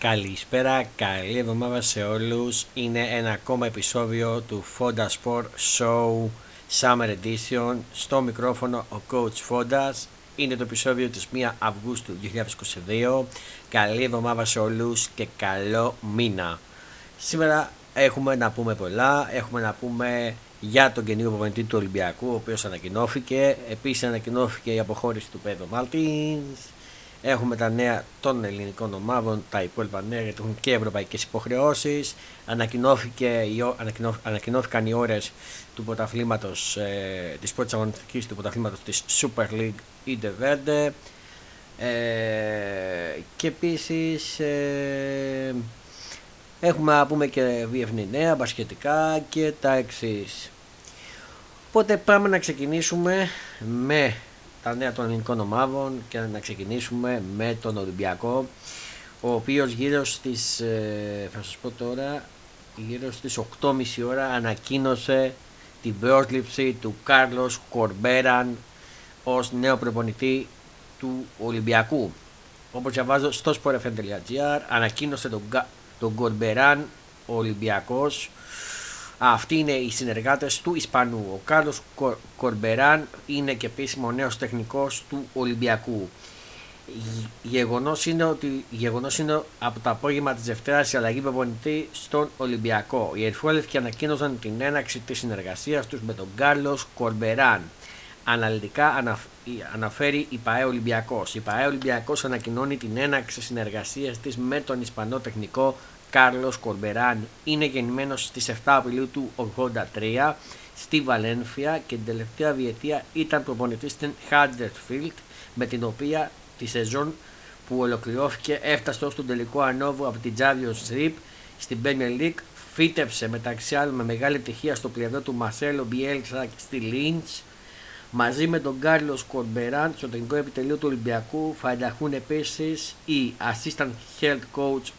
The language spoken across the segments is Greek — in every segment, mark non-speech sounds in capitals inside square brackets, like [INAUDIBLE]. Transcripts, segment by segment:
Καλησπέρα, καλή εβδομάδα σε όλους. Είναι ένα ακόμα επεισόδιο του Fonda Sport Show Summer Edition. Στο μικρόφωνο ο Coach Fondas. Είναι το επεισόδιο της 1 Αυγούστου 2022. Καλή εβδομάδα σε όλους και καλό μήνα. Σήμερα έχουμε να πούμε πολλά. Έχουμε να πούμε για τον καινούριο προπονητή του Ολυμπιακού, ο οποίος ανακοινώθηκε. Επίσης ανακοινώθηκε η αποχώρηση του Πέδο Μάλτινς Έχουμε τα νέα των ελληνικών ομάδων, τα υπόλοιπα νέα γιατί έχουν και ευρωπαϊκές υποχρεώσεις. Ανακοινώθηκαν οι ώρες του πρωταθλήματος, ε, της πρώτης αγωνιστικής του πρωταθλήματος της Super League Inde Verde. Ε, και επίσης ε, έχουμε να πούμε και διεθνή νέα, μπασχετικά και τα εξής. Οπότε πάμε να ξεκινήσουμε με τα νέα των ελληνικών ομάδων και να ξεκινήσουμε με τον Ολυμπιακό ο οποίος γύρω στις, ε, θα σας πω τώρα, γύρω στις 8.30 ώρα ανακοίνωσε την πρόσληψη του Κάρλος Κορμπέραν ως νέο προπονητή του Ολυμπιακού. Όπως διαβάζω στο sportfm.gr ανακοίνωσε τον, τον Κορμπεράν ο Ολυμπιακός αυτοί είναι οι συνεργάτες του Ισπανού. Ο Κάρλος Κορμπεράν είναι και επίσημο νέος τεχνικός του Ολυμπιακού. Γεγονός είναι ότι γεγονός είναι από το απόγευμα της Δευτέρας η αλλαγή προπονητή στον Ολυμπιακό. Οι ερφόλευκοι ανακοίνωσαν την έναξη της συνεργασίας τους με τον Κάρλος Κορμπεράν. Αναλυτικά αναφέρει η ΠαΕ Ολυμπιακός. Η ΠαΕ Ολυμπιακός ανακοινώνει την έναξη συνεργασίας της με τον Ισπανό τεχνικό Κάρλος Κορμπεράν είναι γεννημένος στις 7 Απριλίου του 1983 στη Βαλένθια και την τελευταία διετία ήταν προπονητής στην Huddersfield με την οποία τη σεζόν που ολοκληρώθηκε έφτασε ως τον τελικό ανόβο από την Champions League στην Premier League φύτεψε μεταξύ άλλων με μεγάλη τυχεία στο πλευρό του Μασέλο Μπιέλτσα στη Λίντς Μαζί με τον Κάρλος Κορμπεράν στο τεχνικό επιτελείο του Ολυμπιακού θα ενταχθούν επίσης οι Assistant Health Coach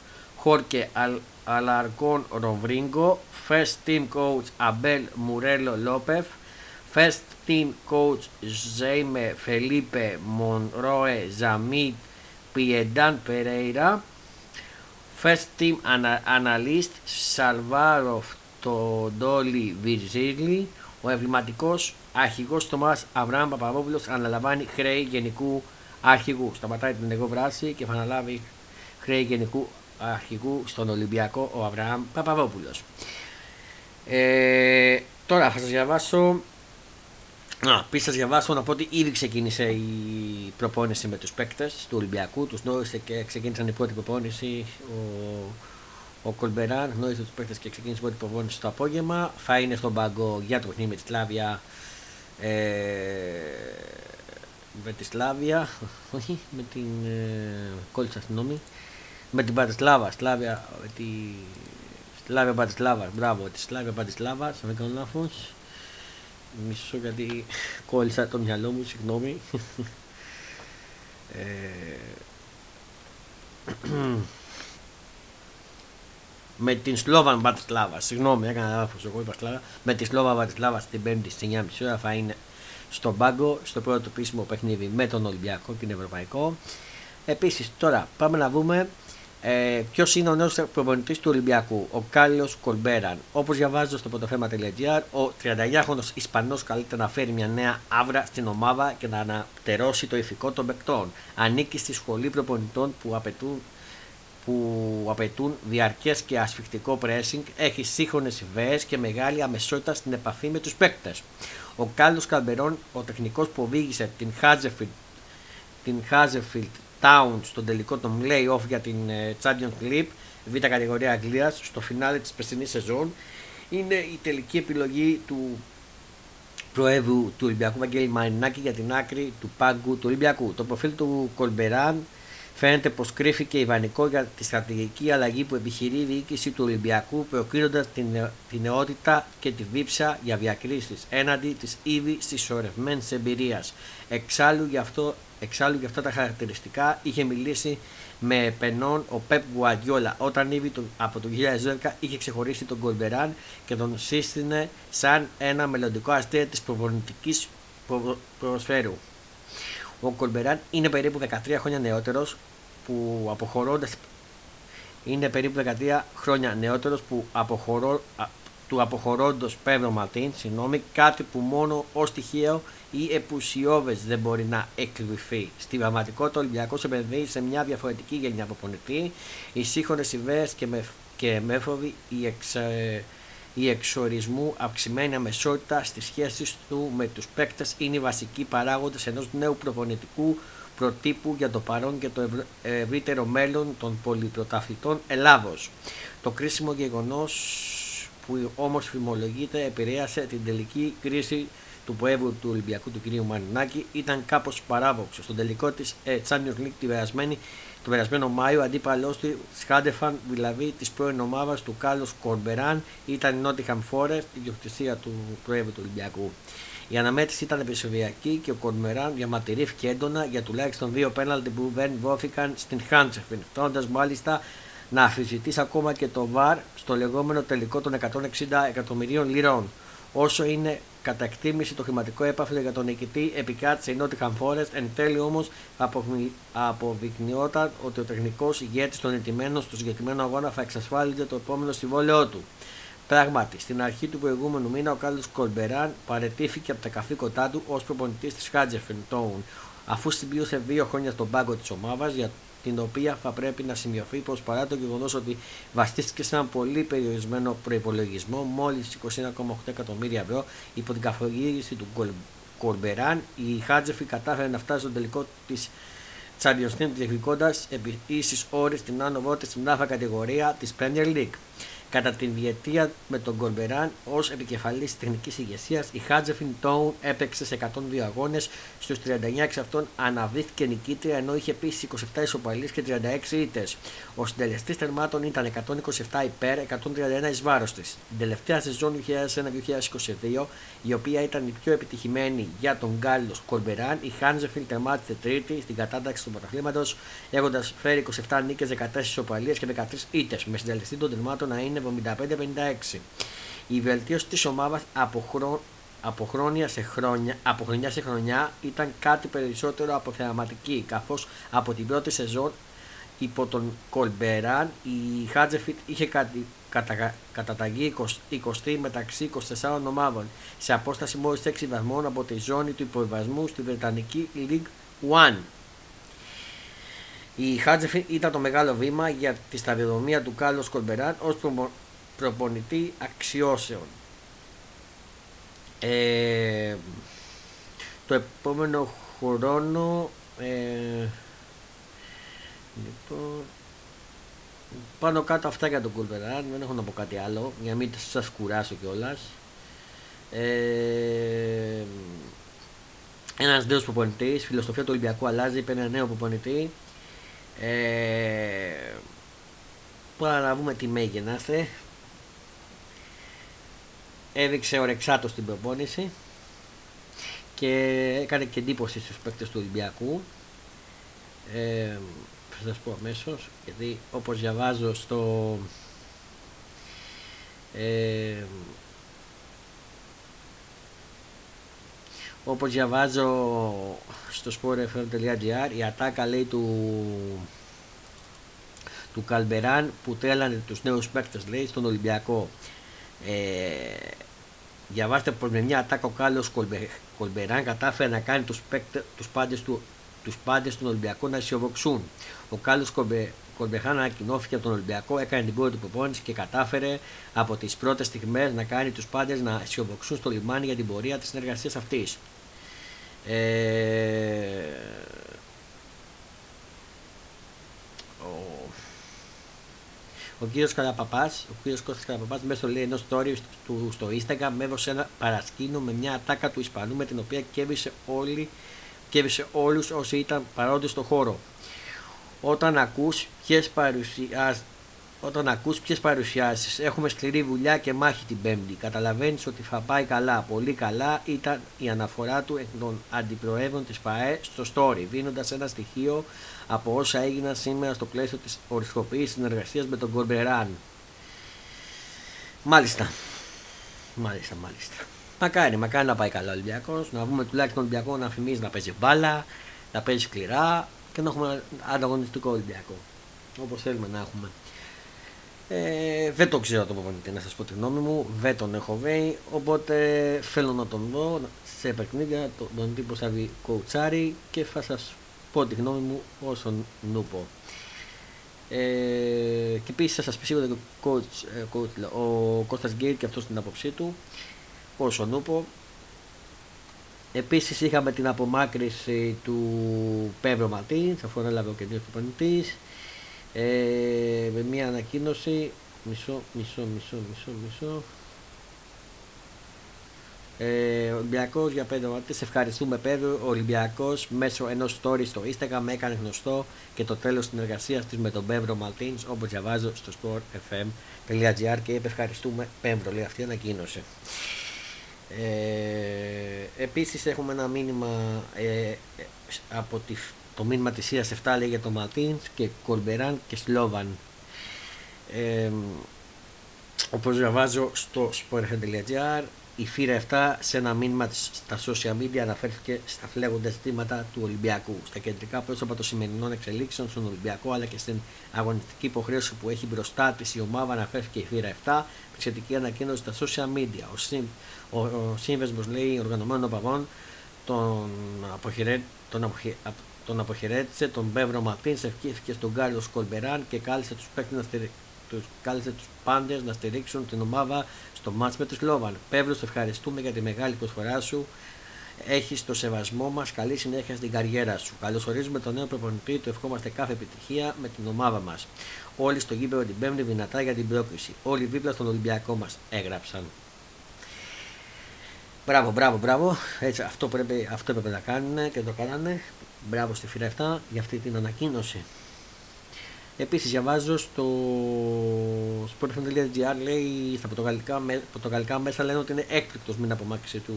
Jorge Alarcón Rodrigo, First Team Coach Abel Murelo López, First Team Coach Jaime Felipe Monroe Zamit Piedan Pereira, First Team Analyst Salvador Τοντόλι Βιρζίλη, ο εμβληματικός αρχηγός Τομά Αβραάμ Παπαδόπουλος αναλαμβάνει χρέη γενικού αρχηγού. Σταματάει την εγώ βράση και θα αναλάβει χρέη γενικού αρχηγού στον Ολυμπιακό ο Αβραάμ Παπαδόπουλος. Ε, τώρα θα σας διαβάσω. Να, πει σας διαβάσω να πω ότι ήδη ξεκίνησε η προπόνηση με τους παίκτες του Ολυμπιακού, τους γνώρισε και ξεκίνησαν η πρώτη προπόνηση ο, ο Κολμπεράν, γνώρισε τους παίκτες και ξεκίνησε η πρώτη προπόνηση το απόγευμα, θα είναι στον πάγκο για το παιχνίδι με τη Σλάβια. Ε, με τη Σλάβια, όχι, με την ε, κόλλησα αστυνόμη, με την Πατισλάβα, Σλάβια, τη Σλάβια Πατισλάβα, μπράβο, τη Σλάβια Πατισλάβα, αν δεν κάνω λάθος. Μισό γιατί κόλλησα το μυαλό μου, συγγνώμη. ε, με την Σλόβαν Μπατισλάβα, συγγνώμη, έκανα λάθος. Εγώ είπα Σλάβα. Με τη Σλόβαν Μπατισλάβα στην 5η στη 9.30 ώρα θα είναι στον πάγκο, στο πρώτο επίσημο παιχνίδι με τον Ολυμπιακό και τον Ευρωπαϊκό. Επίσης, τώρα πάμε να δούμε ε, Ποιος είναι ο νέος προπονητής του Ολυμπιακού, ο Κάλλιος Κολμπέραν. Όπως διαβάζω στο πρωτοθέμα.gr, ο 39χρονο Ισπανός καλείται να φέρει μια νέα άβρα στην ομάδα και να αναπτερώσει το ηθικό των παικτών. Ανήκει στη σχολή προπονητών που απαιτούν που απαιτούν διαρκές και ασφιχτικό pressing, έχει σύγχρονες ιδέες και μεγάλη αμεσότητα στην επαφή με τους παίκτες. Ο Κάρλος Κορμπεράν, ο τεχνικός που οδήγησε την Χάντερσφιλντ την Town στον τελικό των play-off για την ε, Champions League β' κατηγορία Αγγλίας στο φινάλε της περσινής σεζόν είναι η τελική επιλογή του Προέδρου του Ολυμπιακού Βαγγέλη Μαρινάκη για την άκρη του πάγκου του Ολυμπιακού. Το προφίλ του Κορμπεράν φαίνεται πως κρίθηκε ιδανικό για τη στρατηγική αλλαγή που επιχειρεί η διοίκηση του Ολυμπιακού, προκρίνοντας την, την νεότητα και τη βίψα για διακρίσεις έναντι της ήδη συσσωρευμένης εμπειρίας. Εξάλλου, γι αυτό Εξάλλου για αυτά τα χαρακτηριστικά είχε μιλήσει με πενόν ο Πεπ Γουαντιόλα όταν ήδη από το 2012 είχε ξεχωρίσει τον Κολμπεράν και τον σύστηνε σαν ένα μελλοντικό αστείο της προπονητικής προσφέρου. Ο Κολμπεράν είναι περίπου 13 χρόνια νεότερος που αποχωρώντας είναι περίπου δεκαετία χρόνια νεότερος που αποχωρώ, του αποχωρώντος Πέδρο Ματίν, συγγνώμη, κάτι που μόνο ως τυχαίο ή επουσιώδες δεν μπορεί να εκδηθεί. Στην πραγματικότητα, ο Ολυμπιακός επενδύει σε μια διαφορετική γενιά προπονητή. Οι σύγχρονες ιδέες και, με, και μέθοδοι, οι, εξ, η εξορισμού αυξημένη αμεσότητα στις σχέσεις του με τους παίκτες είναι οι βασικοί παράγοντε ενός νέου προπονητικού προτύπου για το παρόν και το ευρύτερο μέλλον των πολυπρωταθλητών Ελλάδος. Το κρίσιμο γεγονός που όμως φημολογείται επηρέασε την τελική κρίση του Ποέβου του Ολυμπιακού του κ. Μαρινάκη ήταν κάπως παράδοξο. Στον τελικό της ε, Champions League περασμένη, το περασμένο Μάιο, αντίπαλός του Σχάντεφαν, δηλαδή της πρώην ομάδας του Κάλλο Κορμπεράν, ήταν η Νότιχαμ Φόρεστ, η διοκτησία του Προέδρου του Ολυμπιακού. Η αναμέτρηση ήταν επισοβιακή και ο Κορμπεράν διαμαρτυρήθηκε έντονα για τουλάχιστον δύο πέναλτι που δεν δόθηκαν στην Χάντσεφιν, φτάνοντας μάλιστα να αφισβητήσει ακόμα και το ΒΑΡ στο λεγόμενο τελικό των 160 εκατομμυρίων λιρών. Όσο είναι κατά εκτίμηση το χρηματικό έπαφλο για τον νικητή επικράτησε η Nottingham Forest, εν τέλει όμως αποδεικνυόταν ότι ο τεχνικός ηγέτης των ετοιμένων στο συγκεκριμένο αγώνα θα εξασφάλιζε το επόμενο συμβόλαιό του. Πράγματι, στην αρχή του προηγούμενου μήνα ο Κάρλος Κολμπεράν παρετήθηκε από τα καθήκοντά του ως προπονητής της Χάτζεφεν Τόουν, αφού συμπλήρωσε δύο χρόνια στον πάγκο της ομάδας για την οποία θα πρέπει να σημειωθεί πως παρά το γεγονός ότι βασίστηκε σε έναν πολύ περιορισμένο προπολογισμό, μόλις 21,8 εκατομμύρια ευρώ, υπό την καθοδήγηση του Κορμπεράν, η Χάτζεφη κατάφερε να φτάσει στο τελικό της Champions League διεκδικώντας επί ίσης όρης την άνοδό της στην άφα κατηγορία της Premier League. Κατά την διετία με τον Κορμπεράν ως επικεφαλής τεχνικής ηγεσίας, η Χάτζεφιν Τόουν έπαιξε σε 102 αγώνες. Στους 39 εξ αυτών αναδύθηκε νικήτρια ενώ είχε επίση 27 ισοπαλίες και 36 ήττες. Ο συντελεστής τερμάτων ήταν 127 υπέρ, 131 εις βάρος της. Την τελευταία σεζόν 2001-2022, η οποία ήταν η πιο επιτυχημένη για τον Γκάλλο Κορμπεράν, η Χάτζεφιν τερμάτισε τρίτη στην κατάταξη του πρωταθλήματος, έχοντας φέρει 27 νίκες, 14 ισοπαλίες και 13 ήττες, με συντελεστή των τερμάτων να είναι 75-56. Η βελτίωση της ομάδας από, χρό... από, χρόνια σε χρόνια, από χρονιά σε χρονιά ήταν κάτι περισσότερο από θεαματική, καθώς από την πρώτη σεζόν υπό τον Κολμπεράν η Χάτζεφιτ είχε κατα... κατα... καταταγεί 20... μεταξύ 24 ομάδων σε απόσταση μόλις 6 βαθμών από τη ζώνη του υποβιβασμού στη Βρετανική League One. Η Χάτζεφιν ήταν το μεγάλο βήμα για τη σταδιοδρομία του Κάλλος Κολμπεράν ως προπονητή αξιώσεων. Ε, το επόμενο χρόνο ε, λοιπόν, πάνω κάτω αυτά για τον Κολμπεράν δεν έχω να πω κάτι άλλο για να μην σας κουράσω κιόλας. Ε, ένας νέος προπονητής, φιλοσοφία του Ολυμπιακού αλλάζει, παίρνει ένα νέο προπονητή ε, Τώρα να δούμε τι μέγενάστε. Έδειξε ορεξάτο στην προπόνηση και έκανε και εντύπωση στους παίκτες του Ολυμπιακού. Ε, θα σας πω αμέσως, γιατί όπως διαβάζω στο ε, όπως διαβάζω στο sportfm.gr η ατάκα λέει του του Καλμπεράν που τρέλανε τους νέους παίκτες λέει στον Ολυμπιακό ε, διαβάστε πως με μια ατάκα ο Κάλλος Κολμπεράν κατάφερε να κάνει τους, παίκτες, τους πάντες του τους πάντες του Ολυμπιακού να αισιοδοξούν. Ο Κάλλος Κολμπεχάν ανακοινώθηκε από τον Ολυμπιακό, έκανε την πρώτη προπόνηση και κατάφερε από τις πρώτες στιγμές να κάνει τους πάντες να αισιοδοξούν στο λιμάνι για την πορεία της συνεργασίας αυτής. Ε, ο, ο κύριος Καραπαπάς, ο κύριος Κώστας Καραπαπάς, μέσω λέει ενός story του στο Instagram, με έδωσε ένα παρασκήνιο με μια ατάκα του Ισπανού με την οποία κέβησε, όλοι, κέβησε όλους όσοι ήταν παρόντες στο χώρο. Όταν ακούς ποιες παρουσιάσεις όταν ακούς ποιες παρουσιάσεις έχουμε σκληρή δουλειά και μάχη την πέμπτη. Καταλαβαίνεις ότι θα πάει καλά πολύ καλά ήταν η αναφορά του εκ των αντιπροέδρων της ΠαΕ στο story δίνοντας ένα στοιχείο από όσα έγιναν σήμερα στο πλαίσιο της οριστικοποίησης συνεργασίας με τον Κορμπεράν. Μάλιστα. Μάλιστα μάλιστα. Μακάρι μακάρι να πάει καλά ο Ολυμπιακός. Να βγούμε τουλάχιστον τον Ολυμπιακό να θυμίζει να παίζει μπάλα να παίζει σκληρά και να έχουμε ανταγωνιστικό Ολυμπιακό. Όπως θέλουμε να έχουμε. Ε, δεν το ξέρω τον προπονητή να σας πω τη γνώμη μου, δεν τον έχω βρει, οπότε θέλω να τον δω σε παιχνίδια, τον, τον τύπο θα βγει κοουτσάρι και θα σας πω τη γνώμη μου όσον νούπο. Ε, και επίσης θα σας πει σίγουρα και ο, coach, ε, ο Κώστας Γκέιτ και αυτός την άποψή του, όσον ούπω. Επίσης είχαμε την απομάκρυση του Πέδρο Μαρτίνς, αφού ανέλαβε ο καινούριος προπονητής. Ε, με μια ανακοίνωση, μισό, μισό, μισό, μισό, μισό. Ε, Ολυμπιακός για Πέδρο. Σε ευχαριστούμε, Πέδρο. Ο Ολυμπιακός μέσω ενός story στο Instagram έκανε γνωστό και το τέλος συνεργασίας της με τον Πέδρο Μαρτίνς, όπως διαβάζω στο sportfm.gr και είπε ευχαριστούμε, Πέδρο, λέει αυτή η ανακοίνωση. Ε, επίσης έχουμε ένα μήνυμα ε, από τη, το μήνυμα της ΘΥΡΑΣ 7 λέει για τον Μαρτίνς και Κορμπεράν και Σλόβαν ε, όπως διαβάζω στο sportfm.gr η ΘΥΡΑ 7 σε ένα μήνυμα στα social media αναφέρθηκε στα φλέγοντα ζητήματα του Ολυμπιακού, στα κεντρικά πρόσωπα των σημερινών εξελίξεων στον Ολυμπιακό αλλά και στην αγωνιστική υποχρέωση που έχει μπροστά της η ομάδα αναφέρθηκε η ΘΥΡΑ 7, σχετική ανακοίνωση στα social media. Ο, συν, ο, ο σύνδεσμος λέει οργανωμένων οπαδών τον, αποχαιρέ, τον, αποχε, τον αποχαιρέτησε, τον Πέδρο Μαρτίνς, ευχήθηκε στον Κάρλος Κορμπεράν και κάλεσε τους παίκτες να στηρίξουν τους, κάλεσε τους πάντες να στηρίξουν την ομάδα στο ματς με τη Σλόβαν. Πέδρο, σε ευχαριστούμε για τη μεγάλη προσφορά σου. Έχεις το σεβασμό μας. Καλή συνέχεια στην καριέρα σου. Καλωσορίζουμε τον νέο προπονητή. Του ευχόμαστε κάθε επιτυχία με την ομάδα μας. Όλοι στο γήπεδο την Πέμπτη δυνατά για την πρόκληση. Όλοι δίπλα στον Ολυμπιακό μας έγραψαν. Μπράβο, μπράβο, μπράβο. Έτσι, αυτό, πρέπει, αυτό έπρεπε να κάνουν και το κάνανε. Μπράβο στη φύρα 7 για αυτή την ανακοίνωση. Επίσης, διαβάζω στο sportfm.gr λέει στα πορτογαλικά, πορτογαλικά μέσα λένε ότι είναι έκπληκτος μην απομάκρυση του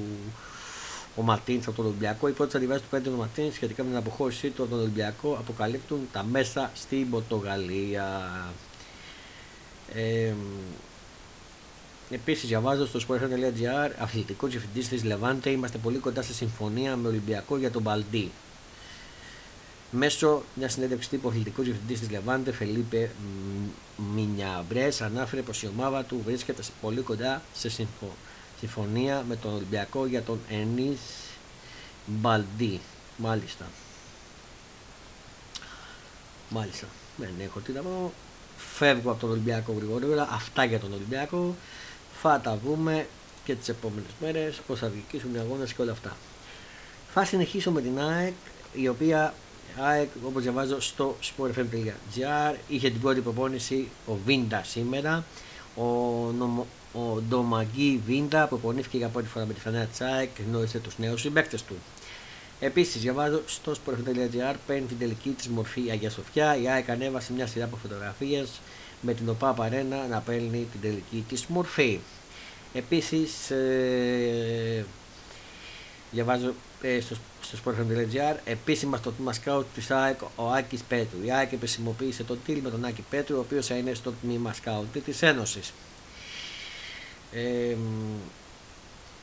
ο Ματίν από τον Ολυμπιακό. Οι πρώτε αντιβάσει του πέντε του Ματίν σχετικά με την αποχώρησή του από τον Ολυμπιακό αποκαλύπτουν τα μέσα στην Πορτογαλία. Ε, Επίσης, διαβάζω στο sportfm.gr αθλητικός διευθυντής της Λεβάντε. Είμαστε πολύ κοντά στη συμφωνία με Ολυμπιακό για τον Μπαλντί. Μέσω μιας συνέντευξης τύπου, ο αθλητικός διευθυντής της Λεβάντε, Φελίπε Μινιαμπρές, ανάφερε πως η ομάδα του βρίσκεται πολύ κοντά σε συμφωνία με τον Ολυμπιακό για τον Ενής Μπαλντί. Μάλιστα. Μάλιστα. Δεν έχω τι να πω. Φεύγω από τον Ολυμπιακό γρηγορότερα. Αυτά για τον Ολυμπιακό. Θα τα βούμε και τις επόμενες μέρες. Πώς θα διοικήσουν οι αγώνες και όλα αυτά. Θα συνεχίσω με την ΑΕΚ η οποία ΑΕΚ, όπως διαβάζω στο sportfm.gr, είχε την πρώτη προπόνηση ο Βίντα σήμερα. Ο, νομο, ο Ντομαγκή Βίντα προπονήθηκε για πρώτη φορά με τη φανέλα της ΑΕΚ και γνώρισε τους νέους συμπαίκτες του. Επίσης, διαβάζω στο sportfm.gr παίρνει την τελική της μορφή Αγία Σοφιά. Η ΑΕΚ ανέβασε μια σειρά από φωτογραφίες με την ΟΠΑ Παρένα να παίρνει την τελική της μορφή. Επίσης, ε, διαβάζω ε, στο, στο sportfm.gr επίσημα στο τμήμα scout της ΑΕΚ ο Άκης Πέτρου. Η ΑΕΚ επισημοποίησε τον τίλ με τον Άκη Πέτρου, ο οποίος θα είναι στο τμήμα scout της Ένωσης. Ε,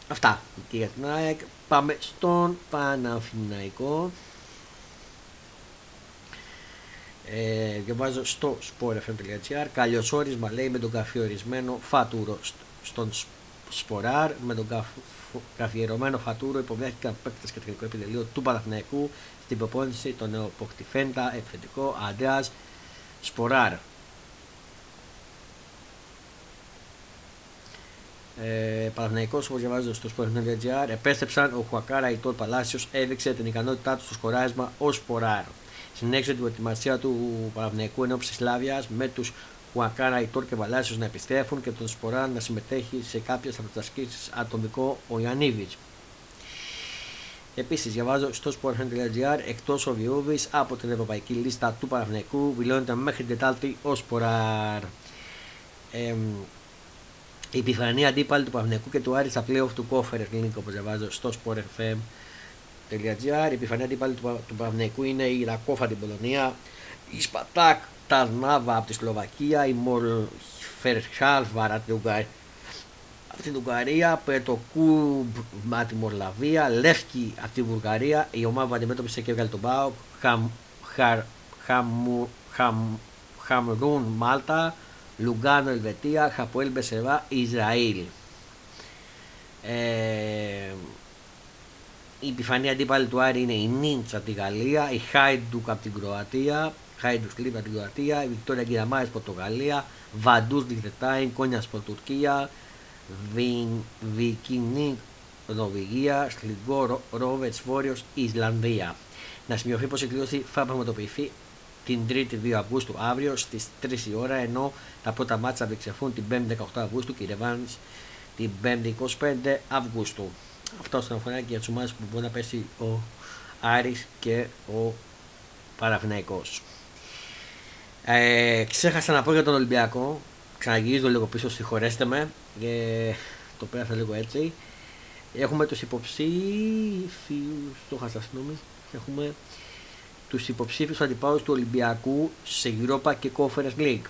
αυτά και για την ΑΕΚ. Πάμε στον Παναφυναϊκό. Ε, διαβάζω στο sportfm.gr Καλωσόρισμα λέει με τον καθιορισμένο φάτουρο στον Σποράρ με τον καθιερωμένο Φατούρο υποδέχτηκαν παίκτες και τεχνικό επιτελείο του Παναθηναϊκού στην προπόνηση το νέο Ποκτιφέντα, επιθετικό Αντρέα Σποράρ. Ε, Παναθηναϊκός όπως διαβάζω στο Sport.gr επέστρεψαν ο Χουακάρα Ιτόρ Παλάσιος έδειξε την ικανότητά του στο σκοράρισμα ως Σποράρ. Συνέχισε την προετοιμασία του Παναθηναϊκού ενόψη Σλάβιας με τους Χουακάρα, Ιτόρ και Βαλάσιος να επιστρέφουν και τον Σπορά να συμμετέχει σε κάποιες από τις ασκήσεις ατομικό ο Ιαννίδη. Επίσης, διαβάζω στο sport.gr εκτός ο Βιούβη από την ευρωπαϊκή λίστα του Παναθηναϊκού δηλώνεται μέχρι την Τετάρτη ω Σποράρ. Ε, η επιφανή αντίπαλη του Παναθηναϊκού και του Άρης στα playoff του Κόφερ Link όπως διαβάζω στο sportfm.gr. Η επιφανή αντίπαλη του, του Παναθηναϊκού είναι η Ρακόφα την Πολωνία, η Σπατάκ Ταρνάβα από τη Σλοβακία, η Μορφερχάλβαρα από την Ουγγαρία, Πετοκούμπ από τη Μορλαβία, Λεύκη από τη Βουλγαρία, η ομάδα που αντιμέτωπισε και έβγαλε τον Πάο, Χαμ, Χαρ, Χαμου, Χαμ, Χαμρούν Μάλτα, Λουγκάνο Ελβετία, Χαποέλ Μπερ Σεβά Ισραήλ. Ε, οι πιθανοί αντίπαλοι του Άρη είναι η Νίτσα από τη Γαλλία, η Χάιντουκ από την Κροατία, Χάιντουκ Σπλιτ από την Κροατία, η Βικτόρια Γκιμαράες Πορτογαλία, Βαντούζ Λιχτενστάιν, Κόνιασπορ από Τουρκία, Βίκινγκ Νορβηγία, Σλάιγκο Ρόβερς Βόρειος Ιρλανδία. Να σημειωθεί πως η κλήρωση θα πραγματοποιηθεί την 3η 2 Αυγούστου αύριο στις 3 η ώρα, ενώ τα πρώτα μάτσα θα διεξαχθούν την 5η 18 Αυγούστου και η Ρεβάνς την 5η 25 Αυγούστου. Αυτό όσον αφορά και για τους ομάδες που μπορεί να πέσει ο Άρης και ο Παραθυναϊκός. Ε, ξέχασα να πω για τον Ολυμπιακό. Ξαναγυρίζω λίγο πίσω, συγχωρέστε με. Ε, το πέρασα λίγο έτσι. Έχουμε τους υποψήφιους, το χάσα συγγνώμη, έχουμε τους υποψήφιους αντιπάλους του Ολυμπιακού σε Europa και Conference League.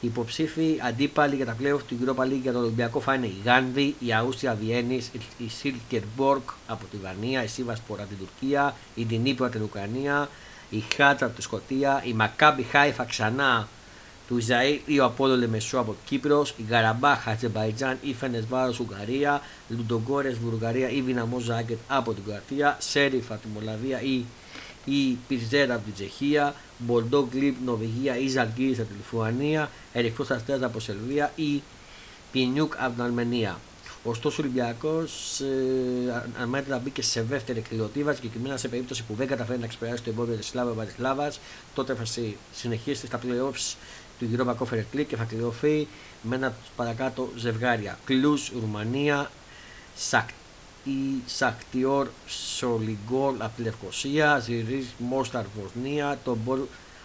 Οι υποψήφοι αντίπαλοι για τα playoff του Europa League για τον Ολυμπιακό θα είναι η Γάνδη, η Αούστρια Βιέννης, η Σίλκερμπορκ από τη Βανία, η Σίβασπορ από την Τουρκία, η Ντινίπρο από την Ουκρανία, η Χάτσα από τη Σκωτία, η Μακάμπι Χάιφα ξανά του Ισραήλ ή ο Απόλο Λεμεσό από Κύπρος, η Γαραμπάχ Αζερβαϊτζάν ή Φενεσβάρος Ουγγαρία, Λουντογκόρες Βουλγαρία ή Βιναμό Ζάγκετ από την Κροατία, Σέριφ από τη Μολαβία ή η Πιζέρα από την Τσεχία, Μπορντό Γκλιπ Νορβηγία ή Ζαλγκύρης από τη Λιθουανία, Ερυθρός Αστέρας από Σερβία ή Πινιούκ από την Αρμενία. Ωστόσο, ο Ολυμπιακός ε, αναμένεται να μπει και σε δεύτερη κλειοτήβα, συγκεκριμένα σε περίπτωση που δεν καταφέρει να ξεπεράσει το εμπόδιο της Σλάβα Βαρισλάβα, τότε θα συνεχίσει στα playoffs του Europa Conference League και θα κλειωθεί με ένα παρακάτω ζευγάρια. Κλουζ Ρουμανία, Σαχτιόρ Σολιγκόλ από τη Λευκορωσία, Ζρίνσκι Μόσταρ Βοσνία, Τομπόλ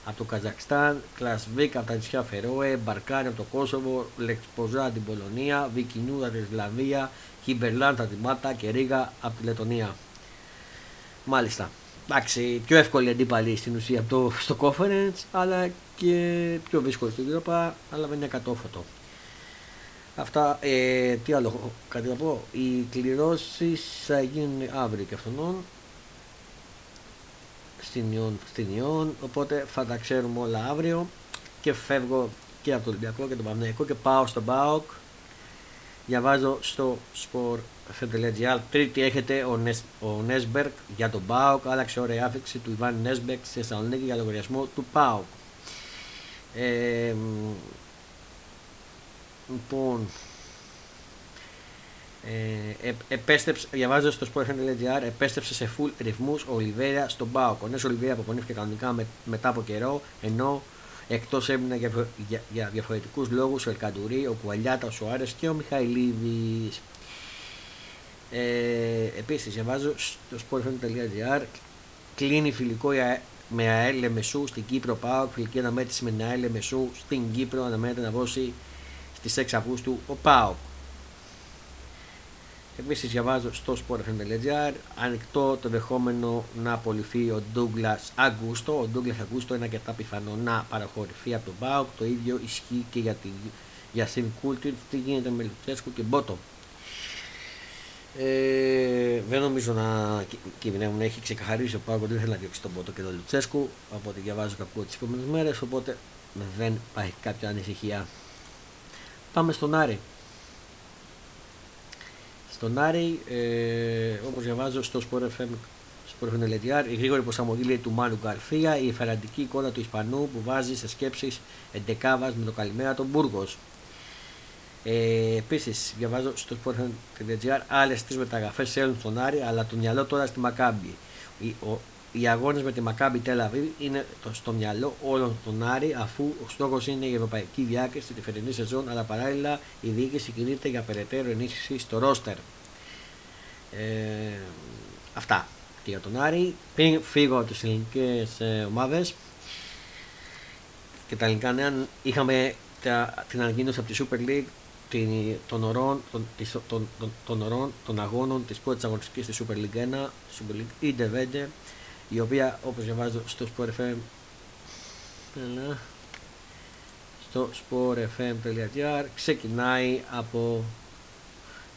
από το Καζακστάν, Κλάκσβικ από τα νησιά Φερόε, Μπαλκάνι από το Κόσοβο, Λεχ Πόζναν από την Πολωνία, Βίκινγκουρ από τη Σλαβία, Χιμπέρνιανς από τη Μάλτα και Ρίγα από τη Λετωνία. Μάλιστα. Εντάξει, πιο εύκολοι αντίπαλοι στην ουσία από το, στο conference, αλλά και πιο δύσκολη στην Europa, αλλά δεν είναι κατόφωτο. Αυτά, ε, τι άλλο, κάτι να πω. Οι κληρώσεις θα γίνουν αύριο και αυτόν στην Ιόν, στην Ιόν, οπότε θα τα ξέρουμε όλα αύριο. Και φεύγω και από το Ολυμπιακό και τον Παναγιακό και πάω στο ΠΑΟΚ. Διαβάζω στο sport.gr τρίτη έχετε ο, Νεσ, ο Νέσμπερκ για τον ΠΑΟΚ. Άλλαξε ωραία άφηξη του Ιβάν Νέσμπερκ σε Θεσσαλονίκη για λογαριασμό του ΠΑΟΚ. Ε, λοιπόν ε, επέστρεψε, διαβάζω στο Sport.gr, επέστρεψε σε full ρυθμούς ο Ολιβέρα στον Πάο. Ο Νέσο Ολιβέρα αποπονήθηκε κανονικά με, μετά από καιρό, ενώ εκτός έμεινε για, για, για διαφορετικούς λόγους ο Ελκαντουρί, ο Κουαλιάτας, ο Σοάρε και ο Μιχαηλίδης. Ε, Επίσης, διαβάζω στο Sport.gr, κλείνει φιλικό με ΑΕΛ Λεμεσού στην Κύπρο Πάο. Φιλική αναμέτρηση με την ΑΕΛ Λεμεσού στην Κύπρο αναμένεται να δώσει στις 6 Αυγούστου ο Πάο. Επίσης διαβάζω στο sport.gr ανοιχτό το δεχόμενο να απολυθεί ο Douglas Αγκούστο. Ο Douglas Αγκούστο είναι αρκετά πιθανό να παραχωρηθεί από τον Μπάουκ. Το ίδιο ισχύει και για, τη, για Σιν Κούλτιρ. Τι γίνεται με Λουτσέσκου και Μπότο; Ε, δεν νομίζω να κινδυνεύουν. Έχει ξεκαθαρίσει ο Πάουκ ότι δεν θέλει να διώξει τον Μπότο και τον Λουτσέσκου. Από ό,τι διαβάζω και τις επόμενες μέρες. Οπότε δεν υπάρχει κάποια ανησυχία. Πάμε στον Άρη. Στον Άρη, ε, όπως διαβάζω στο Sport FM, η γρήγορη προσαρμογή του Μάνου Γκαρφία, η εφαραντική εικόνα του Ισπανού που βάζει σε σκέψεις εντεκάβας με το καλημέρα των Μπούργος. Ε, Επίσης, διαβάζω στο sport.gr άλλες τρεις μεταγραφές έλουν στον Άρη, αλλά το μυαλό τώρα στη Μακάμπη. Ο, οι αγώνες με τη Μακάμπη Τελαβή είναι στο μυαλό όλων των Άρη, αφού ο στόχος είναι η ευρωπαϊκή διάκριση τη φετινή σεζόν, αλλά παράλληλα η διοίκηση κινείται για περαιτέρω ενίσχυση στο ρόστερ. Ε, αυτά και για τον Άρη. Πριν φύγω από τις ελληνικές ε, ομάδες και τα ελληνικά νέα, είχαμε τα, την ανακοίνωση από τη Super League των, ορών, των, των, των, ορών, των αγώνων της πρώτης αγωνιστικής της Super League 1, Super League ή Devende, η οποία όπως διαβάζω στο Sport FM στο sportfm.gr ξεκινάει από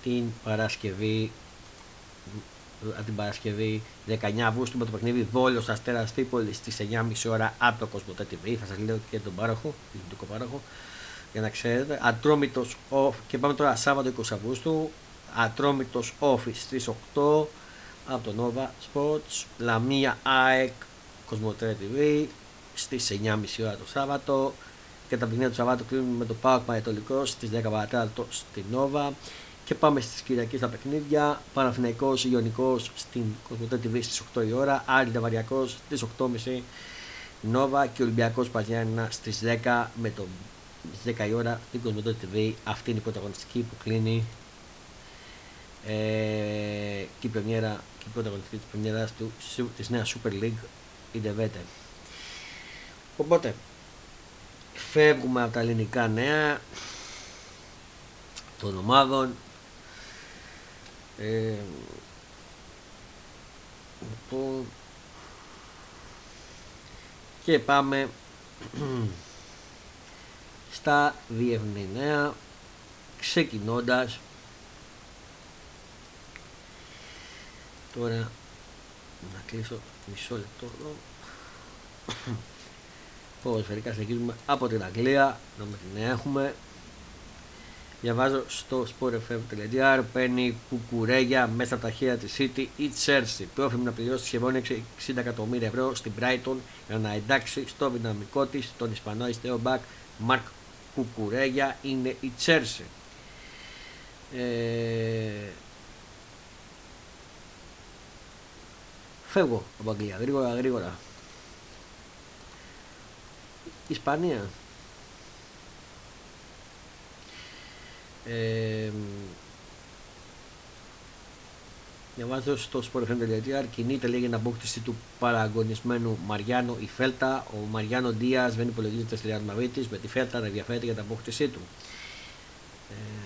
την Παρασκευή από την Παρασκευή 19 Αυγούστου με το παιχνίδι Βόλος Αστέρας Τρίπολης στις 9.30 ώρα από το Κοσμοτέ TV. Θα σας λέω και τον πάροχο, τον πάροχο, για να ξέρετε. Ατρόμητος off και πάμε τώρα Σάββατο 20 Αυγούστου. Ατρόμητος Office στις 8 από το Nova Sports. Λαμία ΑΕΚ Κοσμοτέ TV στις 9.30 ώρα το Σάββατο. Και τα παιχνίδια του Σαββάτου κλείνουν με το Πάοκ Πανετολικό στις 10 παρατέταρτο στην Νόβα και πάμε στις Κυριακές στα παιχνίδια. Παναθηναϊκός Ιωνικός στην Κοσμοτέ TV στις 8 η ώρα. Άρη Ταβαριακός στις 8.30 Νόβα και Ολυμπιακός Παζιάννα στις 10 με το 10 η ώρα στην Κοσμοτέ TV αυτή είναι η πρωταγωνιστική που κλείνει ε, και η πρεμιέρα και η πρωταγωνιστική της πρεμιέρας του, της νέας Super League η Ντεβέτε οπότε φεύγουμε από τα ελληνικά νέα των ομάδων. Ε, λοιπόν, και πάμε [CLEARS THROAT] στα διευνή νέα ξεκινώντας τώρα να κλείσω μισό λεπτό εδώ Ποδοσφαιρικά συνεχίζουμε από την Αγγλία, να με την έχουμε. Διαβάζω στο sportfm.gr παίρνει κουκουρέγια μέσα από τα χέρια της City η Chelsea. Πρόφημη να πληρώσει σχεδόν 60 εκατομμύρια ευρώ στην Brighton για να εντάξει στο δυναμικό της τον Ισπανό αριστερό μπακ Μαρκ Κουκουρέγια είναι η Chelsea. Ε... Φεύγω από Αγγλία γρήγορα γρήγορα. Ισπανία. Ε, διαβάζω στο sportfm.gr κινείται λέγει την απόκτηση του παραγωνισμένου Μαριάνο η Φέλτα. Ο Μαριάνο Ντίας δεν υπολογίζεται στη Real Madrid με τη Φέλτα να ενδιαφέρεται για την απόκτησή του. Ε,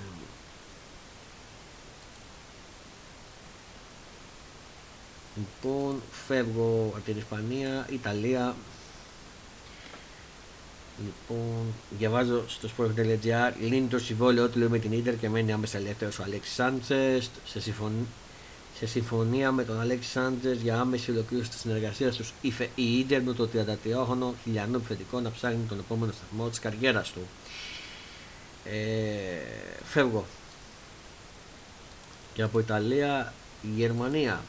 λοιπόν, φεύγω από την Ισπανία, Ιταλία, Λοιπόν, διαβάζω στο sport.gr λύνει το συμβόλαιο του με την Ίντερ και μένει άμεσα ελεύθερος ο Αλέξης Σάντσες. Σε, συμφων... σε συμφωνία με τον Αλέξη Σάντσες για άμεση ολοκλήρωση της συνεργασίας τους, είπε η Ίντερ με το 33χρονο χιλιανό επιθετικό να ψάχνει τον επόμενο σταθμό της καριέρας του. Ε, φεύγω. Και από Ιταλία, η Γερμανία.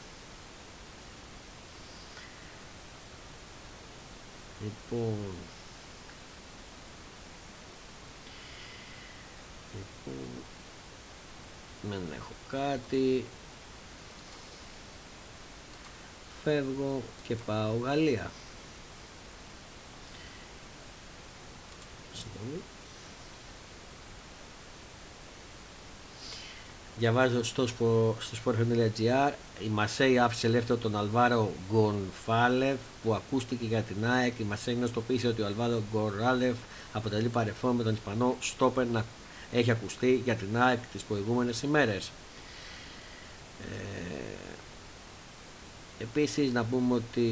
Λοιπόν, δεν έχω κάτι. Φεύγω και πάω Γαλλία Διαβάζω στο, στο sport.gr η Μασέη άφησε ελεύθερο τον Αλβάρο Γκονφάλεφ που ακούστηκε για την ΑΕΚ. Η Μασέη γνωστοποίησε ότι ο Αλβάρο Γκοράλεφ αποτελεί παρεφό με τον Ισπανό Στόπερ να έχει ακουστεί για την ΑΕΚ τις προηγούμενες ημέρες. Ε, επίσης να πούμε ότι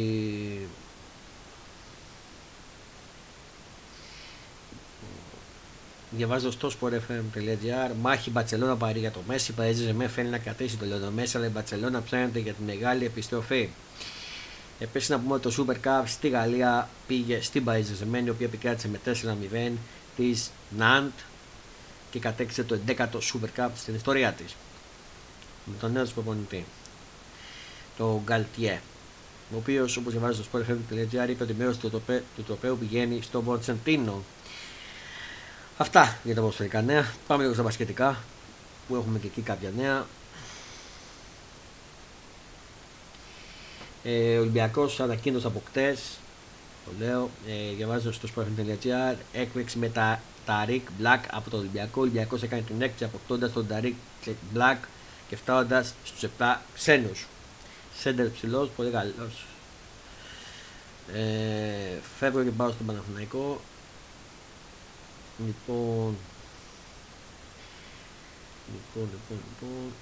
διαβάζω στο sportfm.gr μάχη Μπατσελώνα παρή για το Μέση Παρίζε με φαίνεται να κρατήσει το Λεωδο Μέση αλλά η Μπατσελώνα ψάχνεται για τη μεγάλη επιστροφή Επίσης να πούμε ότι το Super Cup στη Γαλλία πήγε στην Παρίζε η οποία επικράτησε με 4-0 της Ναντ και κατέκτησε το 11ο Super Cup στην ιστορία της με τον νέο της προπονητή το Γκαλτιέ ο οποίος όπως διαβάζει στο sportfm.gr είπε ότι μέρος του, του τροπέου πηγαίνει στο Μοντσεντίνο. Αυτά για τα ποδοσφαιρικά νέα. Πάμε λίγο στα μπασκετικά που έχουμε και εκεί κάποια νέα. Ε, ο Ολυμπιακός ανακοίνωσε από χτες, το λέω, ε, διαβάζω στο sportfm.gr, έκπληξη με τα Ταρίκ Μπλακ από το Ολυμπιακό. Ο Ολυμπιακός έκανε την έκτη αποκτώντας τον Ταρίκ Μπλακ και φτάνοντας στους 7 ξένους. Σέντερ ψηλός, πολύ καλός. Ε, φεύγω και πάω στον Παναθηναϊκό. Λοιπόν, λοιπόν, λοιπόν, λοιπόν.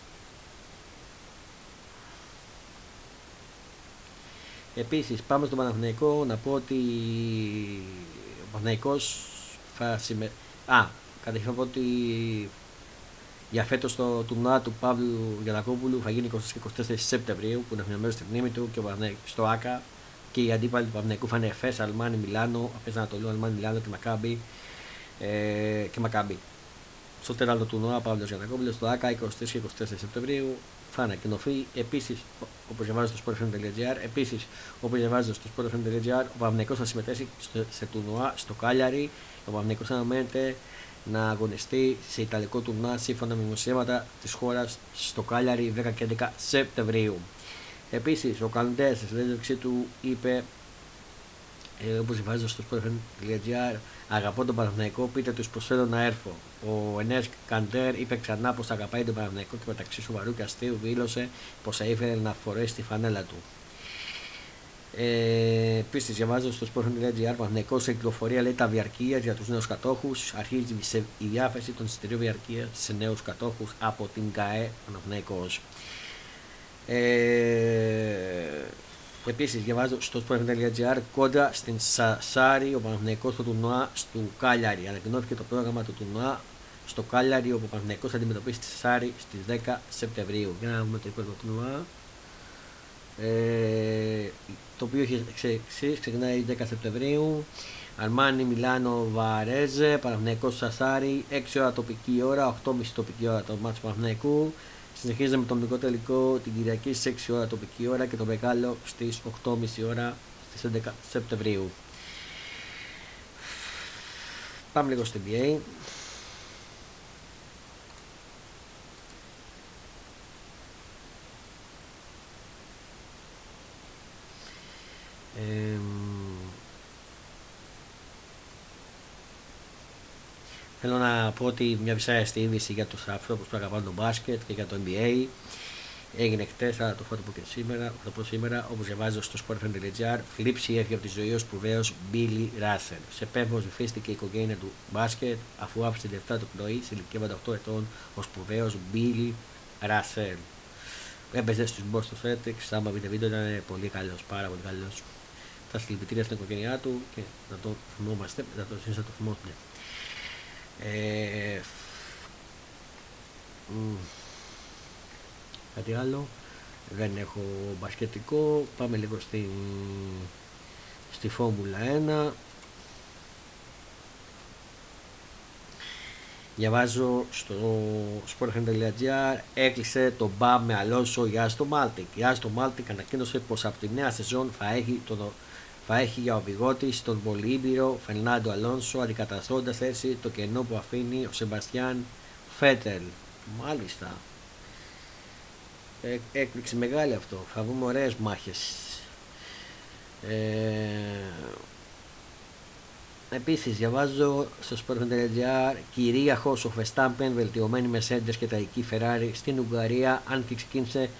Επίσης πάμε στον Παναθηναϊκό να πω ότι ο Παναθηναϊκός θα Α, καταρχήν να πω ότι Για φέτος το τουρνουά του Παύλου Γιανακόπουλου θα γίνει 24 Σεπτεμβρίου που είναι αφιερωμένο στην μνήμη του και στο ΑΚΑ και οι αντίπαλοι του Παναγενικού θα είναι Εφές, Αλμάνι, Μιλάνο, Εφέ Ανατολού, Αλμάνι, Μιλάνο και Μακάμπι. Ε, και Μακάμπι. Στο τεράστιο τουρνουά Παύλος Γιανακόπουλο στο ΑΚΑ 23 και 24 Σεπτεμβρίου θα ανακοινωθεί επίσης, όπως διαβάζετε στο sportfm.gr, επίσης όπως διαβάζετε στο sportfm.gr, ο Παναγενικό θα συμμετέχει σε τουρνουά στο Κάλιαρι. Ο Παναγενικό αναμένεται να αγωνιστεί σε Ιταλικό τουρνά σύμφωνα με δημοσιεύματα της χώρας στο Κάλιαρι 10 και 11 Σεπτεμβρίου. Επίσης, ο Καλντέ στη συνέντευξή του είπε, ε, όπως διαβάζω στο sportfm.gr, Αγαπώ τον Παναθηναϊκό, πείτε τους προσφέρω να έρθω. Ο Ενές Καντέρ είπε ξανά πως αγαπάει τον Παναθηναϊκό και μεταξύ σοβαρού και αστείου δήλωσε πως θα ήθελε να φορέσει τη φανέλα του. Ε, Επίσης, διαβάζω στο sport.gr Παναθυναϊκό σε κυκλοφορία λέει τα διαρκεία για τους νέους κατόχους. Αρχίζει η διάθεση των εισιτηρίων διαρκείας σε νέους κατόχους από την ΚΑΕ Παναθυναϊκό. Ε, Επίσης, διαβάζω στο sport.gr κόντρα στην Σάρι, ο Παναθυναϊκό στο τουρνουά του Κάλιαρη. Ανακοινώθηκε το πρόγραμμα του τουρνουά στο Κάλιαρη, όπου ο Παναθυναϊκό θα αντιμετωπίσει τη Σάρι στις 10 Σεπτεμβρίου. Για να δούμε το υπόλοιπο τουρνουά. Ε, το οποίο έχει εξή, ξεκινάει 10 Σεπτεμβρίου. Αρμάνι, Μιλάνο, Βαρέζε, Παναθυναϊκό Σασάρι, 6 ώρα τοπική ώρα, 8.30 τοπική ώρα το μάτσο Παναθυναϊκού. Συνεχίζεται με το μικρό τελικό την Κυριακή στις 6 ώρα τοπική ώρα και το μεγάλο στις 8.30 ώρα στις 11 Σεπτεμβρίου. Πάμε λίγο στην NBA. Ε, Θέλω να πω ότι μια στη είδηση για τους ανθρώπους που αγαπάνε το μπάσκετ και για το NBA έγινε χτες, θα το πω και σήμερα, θα το πω σήμερα, όπως διαβάζω στο sportfm.gr, φλήψη έφυγε από τη ζωή ο σπουδαίος Billy Russell. Σε πέμπτο βυθίστηκε η οικογένεια του μπάσκετ, αφού άφησε την 7 το πρωί, σε ηλικία 8 ετών, ο σπουδαίος Billy Russell. Έπαιζε στους Boston Celtics, άμα δείτε βίντεο ήταν πολύ καλός, πάρα πολύ καλός. Τα συλληπιτήρια στην οικογένειά του και να το θυμόμαστε, να το, να το θυμόμαστε. Ε, κάτι άλλο. Δεν έχω μπασκετικό. Πάμε λίγο στη, στη Φόρμουλα 1 Διαβάζω στο sport.gr έκλεισε το μπαμ με Αλόνσο για Άστον Μάρτιν. Η Άστον Μάρτιν ανακοίνωσε πως από τη νέα σεζόν θα έχει το, θα έχει για οδηγό τη τον πολύπειρο Φερνάντο Αλόνσο αντικαταστώντας έτσι το κενό που αφήνει ο Σεμπαστιάν Φέτελ. Μάλιστα. Ε, έκπληξη μεγάλη αυτό. Θα βγούμε ωραίες μάχες. Ε, Επίσης διαβάζω στο Sport.gr κυρία ο Φεστάμπεν βελτιωμένη Mercedes και τραγική Ferrari στην Ουγγαρία αν και ξεκίνησε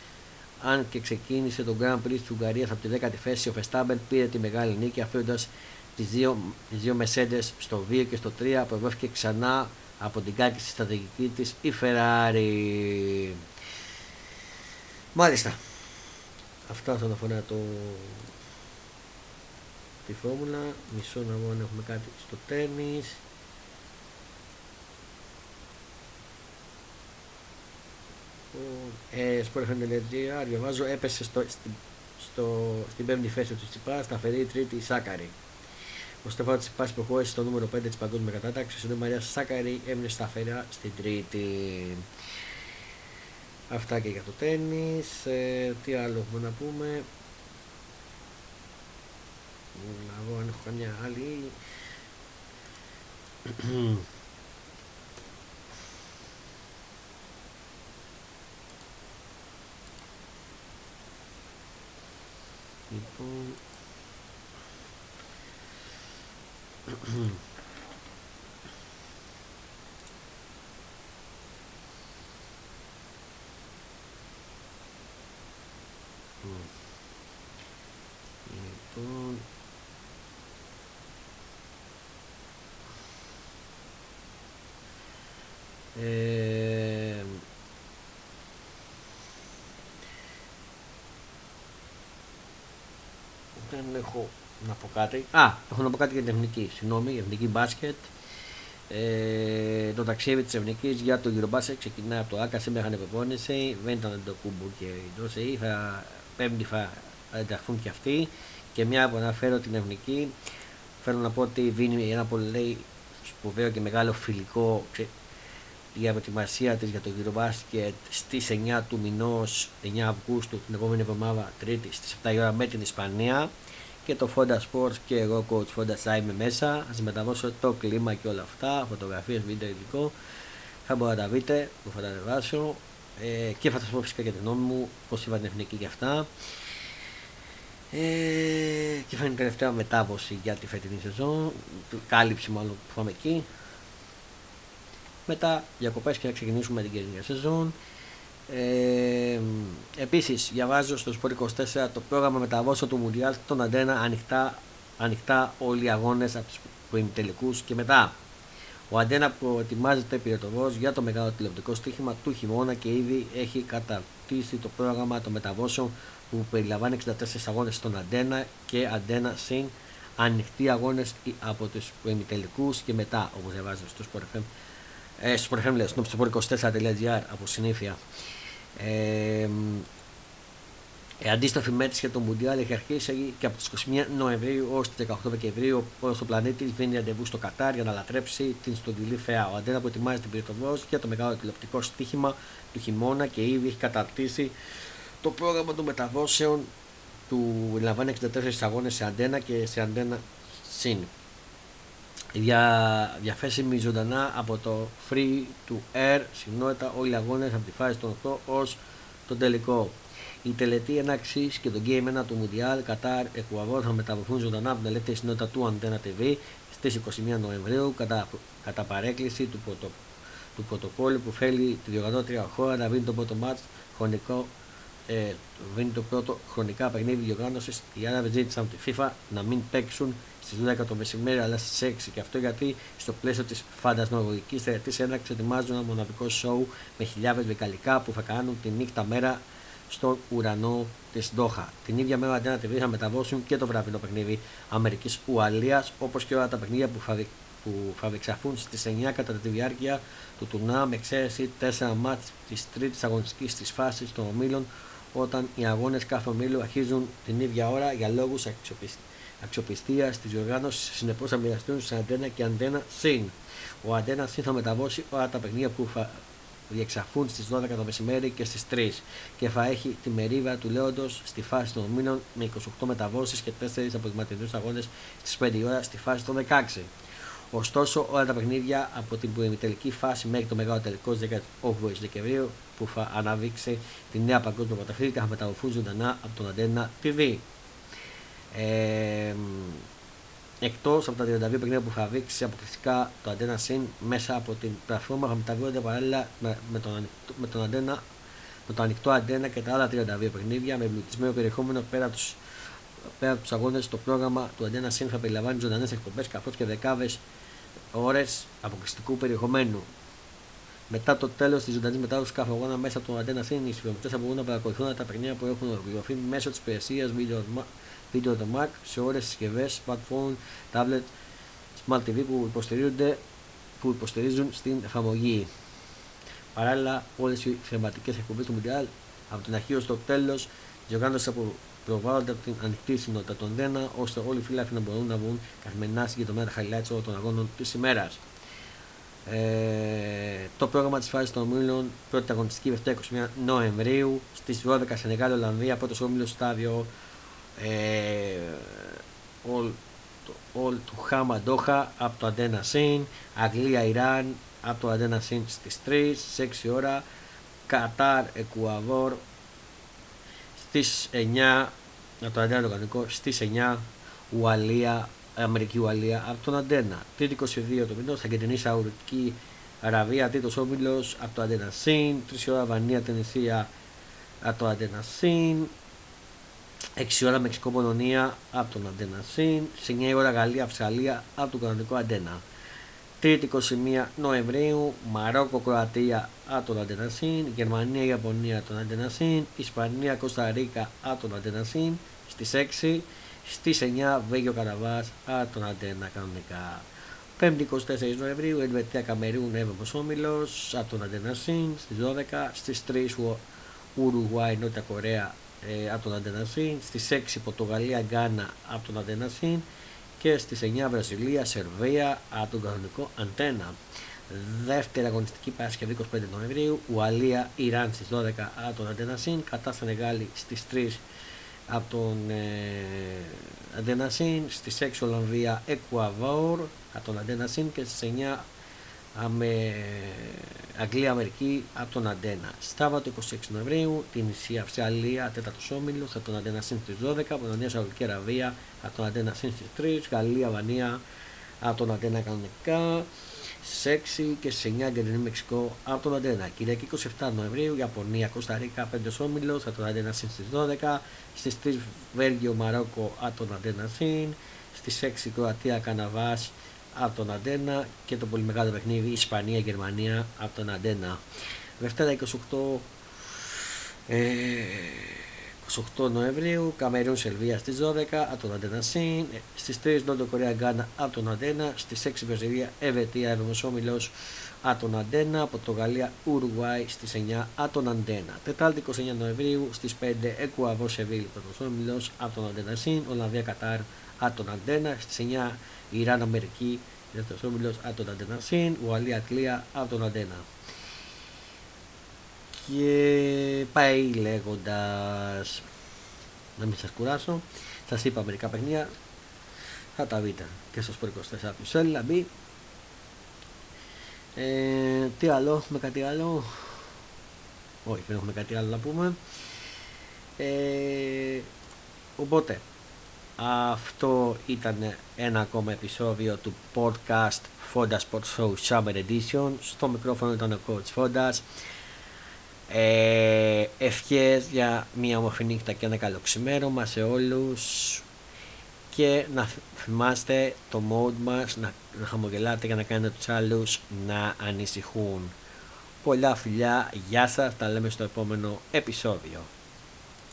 αν και ξεκίνησε το Grand Prix της Ουγγαρίας από τη 10η θέση, ο Verstappen πήρε τη μεγάλη νίκη αφήνοντας τις δύο, τις δύο Mercedes στο 2 και στο 3 αποβεύτηκε ξανά από την κάκηση στρατηγική της η Ferrari. Μάλιστα. Αυτά όσον αφορά το... τη φόρμουλα. Μισό να δω αν έχουμε κάτι στο τέννις. Ε, Sport.gr διαβάζω έπεσε στο, στο, στην πέμπτη θέση του Τσιπά, σταθερή τρίτη η Σάκαρη. Ο Στέφανο Τσιπάς προχώρησε στο νούμερο 5 της παγκόσμιας κατάταξη, ενώ η Μαρία Σάκαρη έμεινε σταθερά στην τρίτη. Αυτά και για το τέννη. Ε, τι άλλο έχουμε να πούμε. Να δω αν έχω καμιά άλλη. Λοιπόν... Λοιπόν... Ε, δεν έχω να πω κάτι. Α, έχω να πω κάτι για την εθνική. Συγγνώμη, η εθνική μπάσκετ. Ε, το ταξίδι της Εθνικής για το Eurobasket ξεκινάει από το ΑΚΑ. Σήμερα είχαν προπόνηση. Δεν ήταν το κούμπο και η Ντόση. Θα, πέμπτη θα ενταχθούν και αυτοί. Και μια που αναφέρω την Εθνική, θέλω να πω ότι δίνει ένα πολύ σπουδαίο και μεγάλο φιλικό για προετοιμασία της για το Eurobasket στις 9 του μηνός, 9 Αυγούστου, την επόμενη εβδομάδα, Τρίτη στις 7 η ώρα με την Ισπανία και το Fonda Sports και εγώ coach Fonda θα είμαι μέσα. Θα μεταδώσω το κλίμα και όλα αυτά, φωτογραφίες, βίντεο, υλικό. Θα μπορείτε να τα δείτε, που θα τα ανεβάσω ε, και θα σας πω φυσικά για την γνώμη μου, πώς είπα την εθνική και αυτά. Ε, και θα είναι η τελευταία μετάβωση για τη φετινή σεζόν, κάλυψη μάλλον που πάμε εκεί. Μετά διακοπές και να ξεκινήσουμε την καινούργια σεζόν. Ε, Επίσης, διαβάζω στο Sport 24 το πρόγραμμα μεταβόσεων του Μουντιάλ στον Αντένα ανοιχτά, ανοιχτά όλοι οι αγώνες από τους προημιτελικού και μετά. Ο Αντένα προετοιμάζεται πυρετοβό για το μεγάλο τηλεοπτικό στοίχημα του χειμώνα και ήδη έχει καταρτήσει το πρόγραμμα των μεταβόσεων που περιλαμβάνει 64 αγώνες στον Αντένα και Αντένα συν ανοιχτοί αγώνες από τους προημιτελικού και μετά, όπως διαβάζω στο Sport FM. Ε, στο Sport FM, λέω, στο sport24.gr από συνήθεια. Ε, ε, αντίστοιχη μέτρηση για το Μουντιάλ έχει αρχίσει και από τις 21 Νοεμβρίου ως τις 18 Δεκεμβρίου όλο ο πλανήτη δίνει ραντεβού στο Κατάρ για να λατρέψει την στοντιλή φαιά. Ο Αντένα που ετοιμάζει την πυρητοβό για το μεγάλο τηλεοπτικό στοίχημα του χειμώνα και ήδη έχει καταρτήσει το πρόγραμμα των μεταδόσεων του λαμβάνει 64 αγώνες σε Αντένα και σε Αντένα Συν. Δια, διαθέσιμη ζωντανά από το free to air συχνότητα όλοι οι αγώνες από τη φάση των 8 ως τον τελικό. Η τελετή έναξη και το Game 1 του Mundial Qatar Ecuador θα μεταδοθούν ζωντανά από την ελεύθερη συχνότητα του Antenna TV στις 21 Νοεμβρίου κατά, κατά παρέκκληση του, πρωτο, του πρωτοκόλλου που θέλει τη διοργανώτρια χώρα να βρει το πρώτο μάτς χρονικό ε, το πρώτο χρονικά παιχνίδι διοργάνωσης. Οι Άραβε ζήτησαν από τη FIFA να μην παίξουν στις 10 το μεσημέρι αλλά στις 6 και αυτό γιατί στο πλαίσιο της φαντασμαγωγική τελετή έναρξη ετοιμάζουν ένα μοναδικό σοου με χιλιάδες βεκαλικά που θα κάνουν τη νύχτα μέρα στον ουρανό της Ντόχα. Την ίδια μέρα Αντένα TV θα μεταδώσουν και το βραδινό παιχνίδι Αμερικής Ουαλίας όπως και όλα τα παιχνίδια που θα, που θα διεξαχθούν στις 9 κατά τη διάρκεια του τουρνά με εξαίρεση 4 μάτς της τρίτης αγωνιστικής της φάσης των ομίλων όταν οι αγώνες κάθε ομίλου αρχίζουν την ίδια ώρα για λόγους αξιοπιστία τη διοργάνωση. Συνεπώς θα μοιραστούν σε αντένα και αντένα συν. Ο αντένα συν θα μεταβώσει όλα τα παιχνίδια που θα διεξαχθούν στις 12 το μεσημέρι και στις 3 και θα έχει τη μερίδα του Λέοντος στη φάση των ομίλων με 28 μεταβόσεις και 4 απογευματινούς αγώνες στις 5 ώρα στη φάση των 16. Ωστόσο, όλα τα παιχνίδια από την προημιτελική φάση μέχρι το μεγάλο τελικό 18 Δεκεμβρίου που θα αναδείξει τη νέα παγκόσμια πρωταθλήτρια θα μεταδοθούν ζωντανά από τον Αντένα TV. Ε, Εκτός από τα 32 παιχνίδια που θα δείξει αποκλειστικά το Αντένα Συν μέσα από την πλατφόρμα θα μεταδίδονται παράλληλα με, με, τον, με, τον αντένα, με το ανοιχτό αντένα και τα άλλα 32 παιχνίδια με εμπλουτισμένο περιεχόμενο πέρα από τους, πέρα από τους αγώνες το πρόγραμμα του Αντένα Συν θα περιλαμβάνει ζωντανές εκπομπές καθώς και δεκάδες ώρες αποκλειστικού περιεχομένου. Μετά το τέλος της ζωντανής μετάδοσης κάθε αγώνα μέσα από τον Αντένα Συν, οι συμμετοχέ θα μπορούν να παρακολουθούν τα παιχνίδια που έχουν ολοκληρωθεί μέσω της υπηρεσίας Video the Mac σε όλες τις συσκευές, smartphone, tablet, smart TV που υποστηρίζονται που υποστηρίζουν στην εφαρμογή. Παράλληλα, όλες οι θεματικές εκπομπές του Mundial από την αρχή ως το τέλος διοργάνωση από προβάλλονται από την ανοιχτή συνότητα των ΔΕΝΑ, ώστε όλοι οι φίλοι να μπορούν να βγουν καθημερινά συγκεκριμένα highlights όλων των αγώνων της ημέρας. Ε, το πρόγραμμα της φάσης των ομίλων, πρώτη αγωνιστική Δευτέρα 21 Νοεμβρίου στις 12 Σενεγάλη Ολλανδία, πρώτος όμιλος στάδιο ε, all, all του Χάμα Ντόχα από το Αντένα Συν, Αγγλία Ιράν από το Αντένα Συν στις 3, στις 6 ώρα, Κατάρ Εκουαβόρ στις 9 από το Αντένα Λογανικό στις 9 Ουαλία, Αμερική Ουαλία από τον Αντένα. Τρίτη 22 το μήνο θα κεντρινή Σαουρική Αραβία, τρίτος όμιλος από το Αντένα Συν, 3 ώρα Βανία Τενησία από το Αντένα Συν, 6 ώρα Μεξικό Πολωνία από τον Αντένα Συν, σε 9 ώρα Γαλλία Αυστραλία από τον κανονικό Αντένα. Τρίτη 21 Νοεμβρίου, Μαρόκο Κροατία από τον Αντένα Συν, Γερμανία Ιαπωνία από τον Αντένα Συν, Ισπανία Κώστα Ρίκα από τον Αντένα Συν, στις 6 στις 9 Βέγιο Καραβάς από τον Αντένα κανονικά. 5η 24 Νοεμβρίου, Ελβετία Καμερούν, Εύβομος Όμιλος, από τον Αντενασίν, στις 12, στις 3 Ουρουγουάη, Νότια Κορέα, ε, από τον Αντενασίν, στις 6 Πορτογαλία, Γκάνα, από τον Αντενασίν και στις 9 Βραζιλία, Σερβία, από τον κανονικό Αντένα. Δεύτερη αγωνιστική Παρασκευή 25 Νοεμβρίου, Ουαλία, Ιράν στις 12 από τον Αντενασίν, κατά Σενεγάλη στις 3 από τον ε, Αντενασίν, στις 6 Ολλανδία, Εκουαβόρ από τον Αντένασιν και στις 9 με Αγγλία Αμερική από τον Αντένα. Στάβατο 26 Νοεμβρίου, την Ισία Αυστραλία, τέταρτος όμιλος από τον Αντένα Συν στι 12, από τον Νέα Σαουδική Αραβία από τον Αντένα Συν στι 3, Γαλλία, Βανία από τον Αντένα κανονικά, στις 6 και στις 9 Αργεντινή Μεξικό από τον Αντένα. Κυριακή 27 Νοεμβρίου, Ιαπωνία, Κωνσταντίνα, 5 όμιλος από τον Αντένα Συν στι 12, στις 3 Βέλγιο, Μαρόκο από τον Αντένα Συν, στις 6 Κροατία, Καναβάς από τον Αντένα και το πολύ μεγάλο παιχνίδι Ισπανία-Γερμανία από τον Αντένα. Δευτέρα 28 ε, 28 Νοεμβρίου, Καμερούν Σελβία στις 12 από τον Αντένα Συν, στις 3 Νότιο Κορέα Γκάνα από τον Αντένα, στις 6 Βραζιλία Εβετία Ευρωμοσόμιλος από τον Αντένα, Πορτογαλία Ουρουάη στις 9 από τον Αντένα. Τετάρτη 29 Νοεμβρίου στις 5 Εκουαβό Σεβίλ Ευρωμοσόμιλος από τον Αντένα Συν, Ολλανδία Κατάρ από τον Αντένα, στις 9 Ιράν Αμερική, δεύτερο όμιλος από τον Αντένα Συν, Ουαλία Αγγλία από τον Αντένα. Και πάει λέγοντας. Να μην σας κουράσω, σας είπα μερικά παιχνίδια. Θα τα βρείτε και στο Σπορ 24 τους Σέλ, μπει. Ε, τι άλλο, έχουμε κάτι άλλο; Όχι, δεν έχουμε κάτι άλλο να πούμε. Ε, οπότε, αυτό ήταν ένα ακόμα επεισόδιο του podcast Fonda Sports Show Summer Edition. Στο μικρόφωνο ήταν ο Coach Fonda. Ε, ευχές για μια όμορφη νύχτα και ένα καλό ξημέρωμα σε όλους και να θυμάστε το mode μας να, να χαμογελάτε και να κάνετε τους άλλους να ανησυχούν. Πολλά φιλιά, γεια σας, τα λέμε στο επόμενο επεισόδιο.